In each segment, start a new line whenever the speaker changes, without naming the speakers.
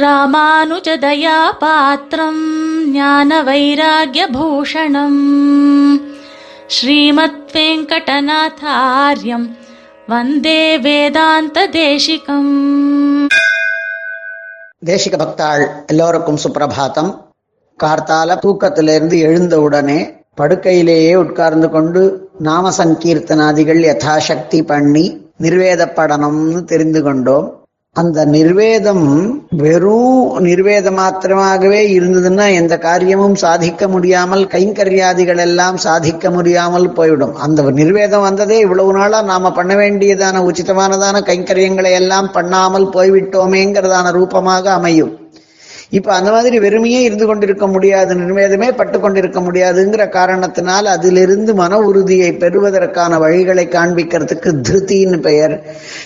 ராமானுஜதயா பாத்திரம் ஞான வைராகியபூஷணம் ஸ்ரீமத் வெங்கடநாதாரியம் வந்தே வேதாந்த தேசிகம்
தேசிக பக்தாள் எல்லோருக்கும் சுப்பிரபாதம் கார்த்தால தூக்கத்திலிருந்து எழுந்தவுடனே படுக்கையிலேயே உட்கார்ந்து கொண்டு நாம சங்கீர்த்தனாதிகள் யதாசக்தி பண்ணி நிர்வேத படனம்னு தெரிந்து கொண்டோம். அந்த நிர்வேதம் வெறும் நிர்வேத மாத்திரமாகவே இருந்ததுன்னா எந்த காரியமும் சாதிக்க முடியாமல் கைங்கரியாதிகள் எல்லாம் சாதிக்க முடியாமல் போய்விடும். அந்த நிர்வேதம் வந்ததே இவ்வளவு நாளா நாம பண்ண வேண்டியதான உச்சிதமானதான கைங்கரியங்களை எல்லாம் பண்ணாமல் போய்விட்டோமேங்கிறதான ரூபமாக அமையும். இப்ப அந்த மாதிரி வெறுமையே இருந்து கொண்டிருக்க முடியாது நிர்வேதமே பட்டு கொண்டிருக்க முடியாதுங்கிற காரணத்தினால் அதிலிருந்து மன உறுதியை பெறுவதற்கான வழிகளை காண்பிக்கிறதுக்கு திருத்தின்னு பெயர்.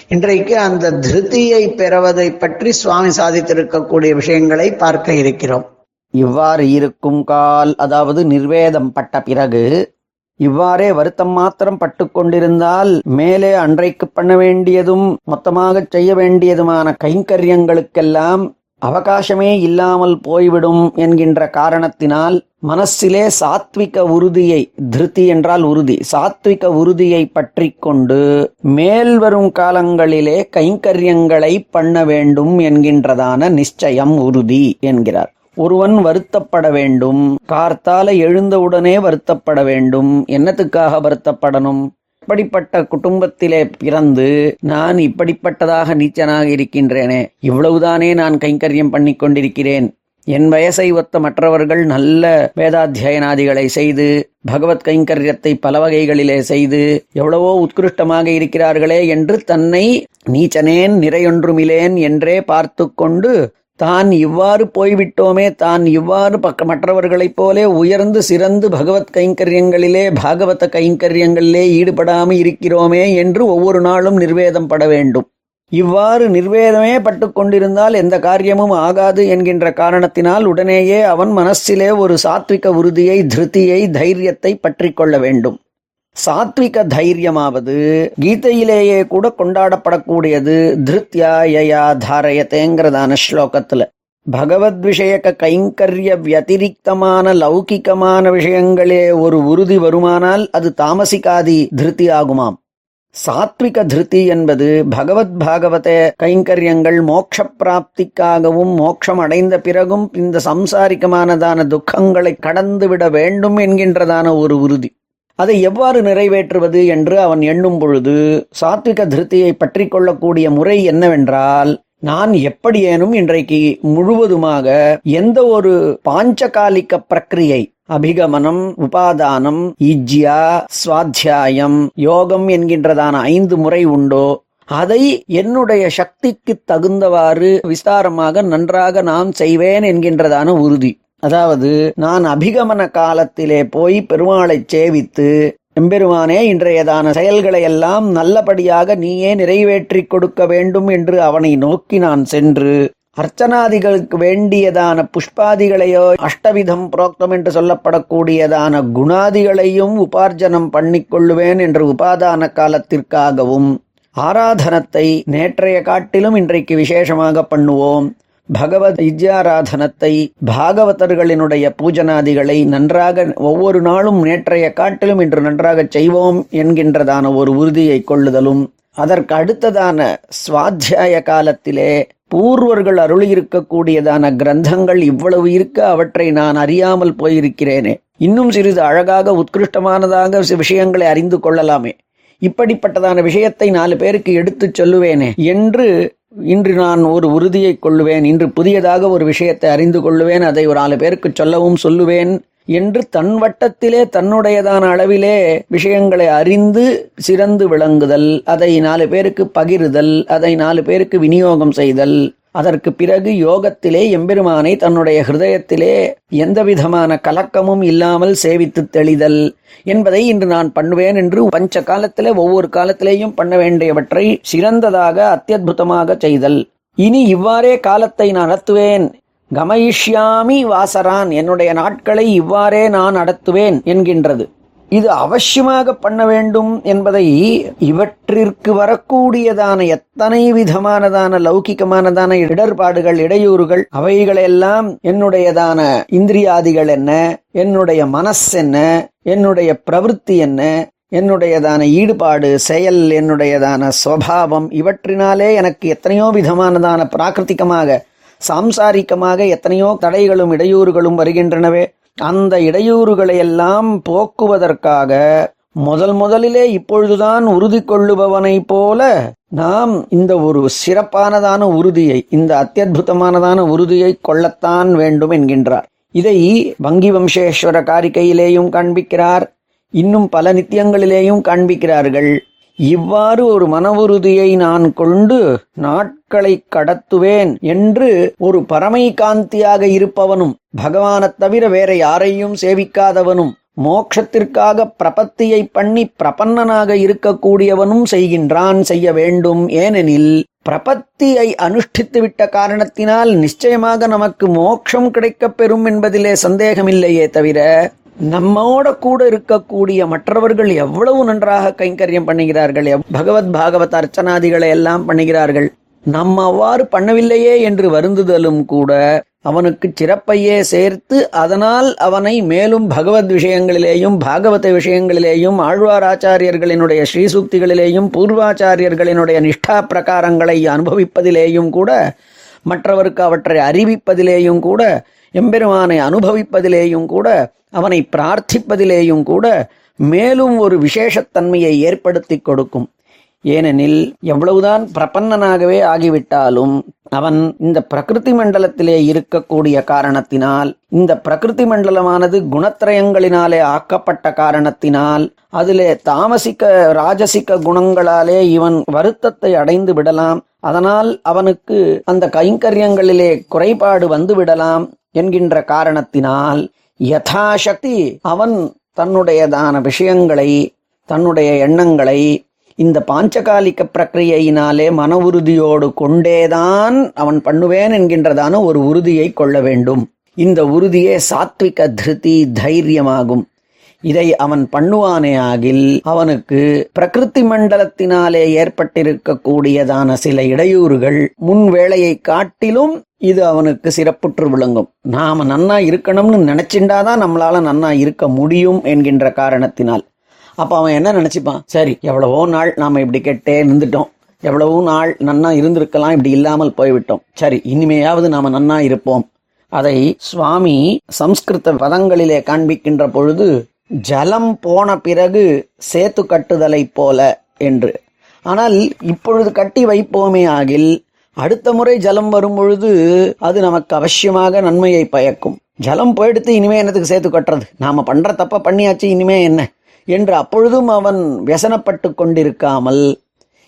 இன்றைக்கு அந்த திருத்தியை பெறுவதை பற்றி சுவாமி சாதித்திருக்கக்கூடிய விஷயங்களை பார்க்க இருக்கிறோம்.
இவ்வாறு இருக்கும் கால் அதாவது நிர்வேதம் பட்ட பிறகு இவ்வாறே வருத்தம் மாத்திரம் பட்டு கொண்டிருந்தால் மேலே அன்றைக்கு பண்ண வேண்டியதும் மொத்தமாக செய்ய வேண்டியதுமான கைங்கரியங்களுக்கெல்லாம் அவகாசமே இல்லாமல் போய்விடும் என்கின்ற காரணத்தினால் மனசிலே சாத்விக உறுதியை திருத்தி என்றால் உறுதி சாத்விக உறுதியை பற்றி கொண்டு மேல் வரும் காலங்களிலே கைங்கரியங்களை பண்ண வேண்டும் என்கின்றதான நிச்சயம் உறுதி என்கிறார். ஒருவன் வருத்தப்பட வேண்டும் கார்த்தால எழுந்தவுடனே வருத்தப்பட வேண்டும் என்னத்துக்காக வருத்தப்படணும்? இப்படிப்பட்ட குடும்பத்திலே பிறந்து நான் இப்படிப்பட்டதாக நீச்சனாக இருக்கின்றேனே இவ்வளவுதானே நான் கைங்கரியம் பண்ணி கொண்டிருக்கிறேன். என் வயசை ஒத்த மற்றவர்கள் நல்ல வேதாத்தியனாதிகளை செய்து பகவத் கைங்கரியத்தை பல வகைகளிலே செய்து எவ்வளவோ உத்கிருஷ்டமாக இருக்கிறார்களே என்று தன்னை நீச்சனேன் நிறையொன்றுமிலேன் என்றே பார்த்து கொண்டு தான் இவ்வாறு போய்விட்டோமே தான் இவ்வாறு பக்க மற்றவர்களைப் போலே உயர்ந்து சிறந்து பகவத் கைங்கரியங்களிலே பாகவத கைங்கரியங்களிலே ஈடுபடாமல் இருக்கிறோமே என்று ஒவ்வொரு நாளும் நிர்வேதம் பட வேண்டும். இவ்வாறு நிர்வேதமே பட்டு கொண்டிருந்தால் எந்த காரியமும் ஆகாது என்கின்ற காரணத்தினால் உடனேயே அவன் மனசிலே ஒரு சாத்விக உறுதியை திருத்தியை தைரியத்தை பற்றி கொள்ள வேண்டும். சாத்விக தைரியமாவது கீதையிலேயே கூட கொண்டாடப்படக்கூடியது திருத்யா யயா தாரயத்தேங்கிறதான ஸ்லோகத்துல. பகவத் விஷயக்க கைங்கரிய வியதிரிக்தமான லௌகிகமான விஷயங்களே ஒரு உறுதி வருமானால் அது தாமசிக்காதி திருத்தி ஆகுமாம். சாத்விக திருத்தி என்பது பகவத் பாகவத கைங்கரியங்கள் மோட்ச பிராப்திக்காகவும் மோட்சம் அடைந்த பிறகும் இந்த சம்சாரிக்கமானதான துக்கங்களை கடந்துவிட வேண்டும் என்கின்றதான ஒரு உறுதி. அதை எவ்வாறு நிறைவேற்றுவது என்று அவன் எண்ணும் பொழுது சாத்விக திருப்தியை பற்றி கொள்ளக்கூடிய முறை என்னவென்றால் நான் எப்படியேனும் இன்றைக்கு முழுவதுமாக எந்த ஒரு பாஞ்சகாலிக்க பிரக்கிரியை அபிகமனம் உபாதானம் இஜ்யா சுவாத்தியாயம் யோகம் என்கின்றதான ஐந்து முறை உண்டோ அதை என்னுடைய சக்திக்கு தகுந்தவாறு விஸ்தாரமாக நன்றாக நான் செய்வேன் என்கின்றதான உறுதி. அதாவது நான் அபிகமன காலத்திலே போய் பெருமாளை சேவித்து எம்பெருமானே இன்றையதான செயல்களை எல்லாம் நல்லபடியாக நீயே நிறைவேற்றி கொடுக்க வேண்டும் என்று அவனை நோக்கி நான் சென்று அர்ச்சனாதிகளுக்கு வேண்டியதான புஷ்பாதிகளையோ அஷ்டவிதம் புரோக்தம் என்று சொல்லப்படக்கூடியதான குணாதிகளையும் உபார்ஜனம் பண்ணிக்கொள்ளுவேன் என்று உபாதான காலத்திற்காகவும் ஆராதனத்தை நேற்றைய காட்டிலும் இன்றைக்கு விசேஷமாக பண்ணுவோம். பகவத் வித்யாராதனத்தை பாகவதர்களினுடைய பூஜனாதிகளை நன்றாக ஒவ்வொரு நாளும் நேற்றைய காட்டிலும் இன்று நன்றாக செய்வோம் என்கின்றதான ஒரு உறுதியை கொள்ளுதலும் அதற்கு அடுத்ததான சுவாத்தியாய காலத்திலே பூர்வர்கள் அருளியிருக்கக்கூடியதான கிரந்தங்கள் இவ்வளவு இருக்க அவற்றை நான் அறியாமல் போயிருக்கிறேனே. இன்னும் சிறிது அழகாக உத்கிருஷ்டமானதாக விஷயங்களை அறிந்து கொள்ளலாமே. இப்படிப்பட்டதான விஷயத்தை நாலு பேருக்கு எடுத்துச் சொல்லுவேனே என்று இன்று நான் ஒரு உறுதியை கொள்ளுவேன் இன்று புதியதாக ஒரு விஷயத்தை அறிந்து கொள்ளுவேன் அதை ஒரு நாலு பேருக்கு சொல்லவும் சொல்லுவேன் என்று தன் வட்டத்திலே தன்னுடையதான அளவிலே விஷயங்களை அறிந்து சிறந்து விளங்குதல் அதை நாலு பேருக்கு பகிர்தல் அதை நாலு பேருக்கு விநியோகம் செய்தல். அதற்கு பிறகு யோகத்திலே எம்பெருமானை தன்னுடைய ஹிருதயத்திலே எந்த விதமான கலக்கமும் இல்லாமல் சேவித்து தெளிதல் என்பதை இன்று நான் பண்ணுவேன் என்று பஞ்ச காலத்திலே ஒவ்வொரு காலத்திலேயும் பண்ண வேண்டியவற்றை சிறந்ததாக அத்தியுதமாக செய்தல். இனி இவ்வாறே காலத்தை நான் நடத்துவேன். கமயிஷ்யாமி வாசரான் என்னுடைய நாட்களை இவ்வாறே நான் நடத்துவேன் என்கின்றது. இது அவசியமாக பண்ண வேண்டும் என்பதை இவற்றிற்கு வரக்கூடியதான எத்தனை விதமானதான லௌகிகமானதான இடர்பாடுகள் இடையூறுகள் அவைகளெல்லாம் என்னுடையதான இந்திரியாதிகள் என்ன என்னுடைய மனஸ் என்ன என்னுடைய பிரவೃತ್ತಿ என்ன என்னுடையதான ஈடுபாடு செயல் என்னுடையதான சுவாவம் இவற்றினாலே எனக்கு எத்தனையோ விதமானதான பிராகிருத்திகமாக சாம்சாரிகமாக எத்தனையோ தடைகளும் இடையூறுகளும் வருகின்றனவே. அந்த இடையூறுகளை எல்லாம் போக்குவதற்காக முதல் முதலிலே இப்பொழுதுதான் உறுதி கொள்ளுபவனைப் போல நாம் இந்த ஒரு சிறப்பானதான உறுதியை இந்த அத்தியுதமானதான உறுதியை கொள்ளத்தான் வேண்டும் என்கின்றார். இதை வங்கி வம்சேஸ்வர காரிக்கையிலேயும் காண்பிக்கிறார். இன்னும் பல நித்தியங்களிலேயும் காண்பிக்கிறார்கள். இவ்வாறு ஒரு மன உறுதியை நான் கொண்டு நாட்களை கடத்துவேன் என்று ஒரு பரமை காந்தியாக இருப்பவனும் பகவானைத் தவிர வேற யாரையும் சேவிக்காதவனும் மோட்சத்திற்காக பிரபத்தியை பண்ணி பிரபன்னனாக இருக்கக்கூடியவனும் செய்கின்றான் செய்ய வேண்டும். ஏனெனில் பிரபத்தியை அனுஷ்டித்துவிட்ட காரணத்தினால் நிச்சயமாக நமக்கு மோட்சம் கிடைக்கப் பெறும் என்பதிலே சந்தேகமில்லையே தவிர நம்மோட கூட இருக்கக்கூடிய மற்றவர்கள் எவ்வளவு நன்றாக கைங்கரியம் பண்ணுகிறார்கள் பகவத் பாகவத் அர்ச்சனாதிகளை எல்லாம் பண்ணுகிறார்கள். நம்ம அவ்வாறு பண்ணவில்லையே என்று வருந்துதலும் கூட அவனுக்கு சிறப்பையே சேர்த்து அதனால் அவனை மேலும் பகவத் விஷயங்களிலேயும் பாகவத விஷயங்களிலேயும் ஆழ்வார் ஆச்சாரியர்களினுடைய ஸ்ரீசூக்திகளிலேயும் பூர்வாச்சாரியர்களினுடைய நிஷ்டா பிரகாரங்களை அனுபவிப்பதிலேயும் கூட மற்றவருக்கு அவற்றை அறிவிப்பதிலேயும் கூட எம்பெருமானை அனுபவிப்பதிலேயும் கூட அவனை பிரார்த்திப்பதிலேயும் கூட மேலும் ஒரு விசேஷத்தன்மையை ஏற்படுத்தி கொடுக்கும். ஏனெனில் எவ்வளவுதான் பிரபன்னனாகவே ஆகிவிட்டாலும் அவன் இந்த பிரகிருதி மண்டலத்திலே இருக்கக்கூடிய காரணத்தினால் இந்த பிரகிருதி மண்டலமானது குணத்திரயங்களினாலே ஆக்கப்பட்ட காரணத்தினால் அதிலே தாமசிக்க ராஜசிக குணங்களாலே இவன் வருத்தத்தை அடைந்து விடலாம். அதனால் அவனுக்கு அந்த கைங்கரியங்களிலே குறைபாடு வந்து விடலாம் என்கின்ற காரணத்தினால் யதாசக்தி அவன் தன்னுடையதான விஷயங்களை தன்னுடைய எண்ணங்களை இந்த பாஞ்சகாலிக பிரக்கிரியையினாலே மன உறுதியோடு கொண்டேதான் அவன் பண்ணுவேன் என்கின்றதான ஒரு உறுதியை கொள்ள வேண்டும். இந்த உறுதியே சாத்விக திருதி தைரியமாகும். இதை அவன் பண்ணுவானே ஆகில் அவனுக்கு பிரகிருதி மண்டலத்தினாலே ஏற்பட்டிருக்கக்கூடியதான சில இடையூறுகள் முன் வேளையை காட்டிலும் இது அவனுக்கு சிறப்புற்று விளங்கும். நாம நன்னா இருக்கணும்னு நினைச்சிண்டாதான் நம்மளால நன்னா இருக்க முடியும் என்கின்ற காரணத்தினால். அப்ப அவன் என்ன நினைச்சுப்பான்? சரி எவ்வளவோ நாள் நாம இப்படி கெட்டே நின்றுட்டோம். எவ்வளவோ நாள் நன்னா இருந்திருக்கலாம் இப்படி இல்லாமல் போய்விட்டோம். சரி இனிமையாவது நாம நன்னா இருப்போம். அதை சுவாமி சம்ஸ்கிருத பதங்களிலே காண்பிக்கின்ற பொழுது ஜலம் போன பிறகு சேத்து கட்டுதலைப் போல என்று. ஆனால் இப்பொழுது கட்டி வைப்போமே ஆகில் அடுத்த முறை ஜலம் வரும் பொழுது அது நமக்கு அவசியமாக நன்மையை பயக்கும். ஜலம் போயிடுத்து இனிமே என்னத்துக்கு சேர்த்து கட்டுறது? நாம பண்ற தப்ப பண்ணியாச்சு இனிமே என்ன? என்று அப்பொழுதும் அவன் व्यசனப்பட்டு கொண்டிருக்காமல்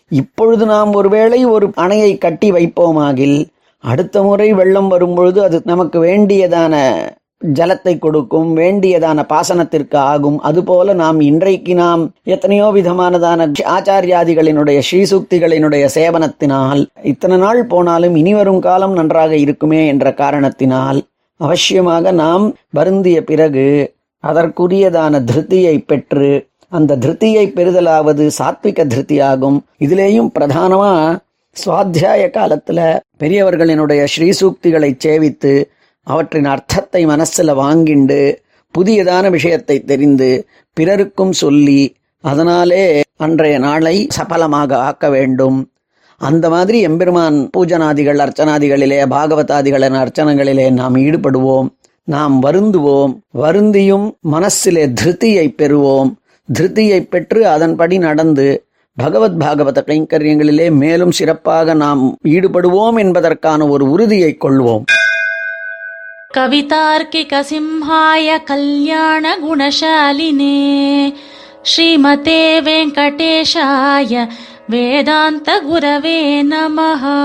இப்பொழுது நாம் ஒருவேளை ஒரு அணையை கட்டி வைப்போமாகில் அடுத்த முறை வெள்ளம் வரும்பொழுது அது நமக்கு வேண்டியதான ஜலத்தை கொடுக்கும் வேண்டியதான பாசனத்திற்கு ஆகும். அதுபோல நாம் இன்றைக்கு நாம் எத்தனையோ விதமானதான ஆச்சாரியாதிகளினுடைய ஸ்ரீசுக்திகளினுடைய சேவனத்தினால் இத்தனை நாள் போனாலும் இனி வரும் காலம் நன்றாக இருக்குமே என்ற காரணத்தினால் அவசியமாக நாம் வருந்திய பிறகு அதற்குரியதான திருத்தியை பெற்று அந்த திருத்தியை பெறுதலாவது சாத்விக திருத்தியாகும். இதுலேயும் பிரதானமா சுவாத்தியாய காலத்துல பெரியவர்களினுடைய ஸ்ரீசூக்திகளை சேவித்து அவற்றின் அர்த்தத்தை மனசுல வாங்கிண்டு புதியதான விஷயத்தை தெரிந்து பிறருக்கும் சொல்லி அதனாலே அன்றைய நாளை சபலமாக ஆக்க வேண்டும். அந்த மாதிரி எம்பெருமான் பூஜனாதிகள் அர்ச்சனாதிகளிலே பாகவதாதிகளின் அர்ச்சனைகளிலே நாம் ஈடுபடுவோம். நாம் வருந்துவோம். வருந்தியும் மனசிலே திருத்தியை பெறுவோம். திருத்தியை பெற்று அதன்படி நடந்து பகவத் பாகவத கைங்கரியங்களிலே மேலும் சிறப்பாக நாம் ஈடுபடுவோம் என்பதற்கான ஒரு உறுதியை கொள்வோம்.
கவிதார்க்கிக சிம்ஹாய கல்யாண குணசாலினே ஸ்ரீமதே வெங்கடேஷாய வேதாந்த குரவே நமஹா.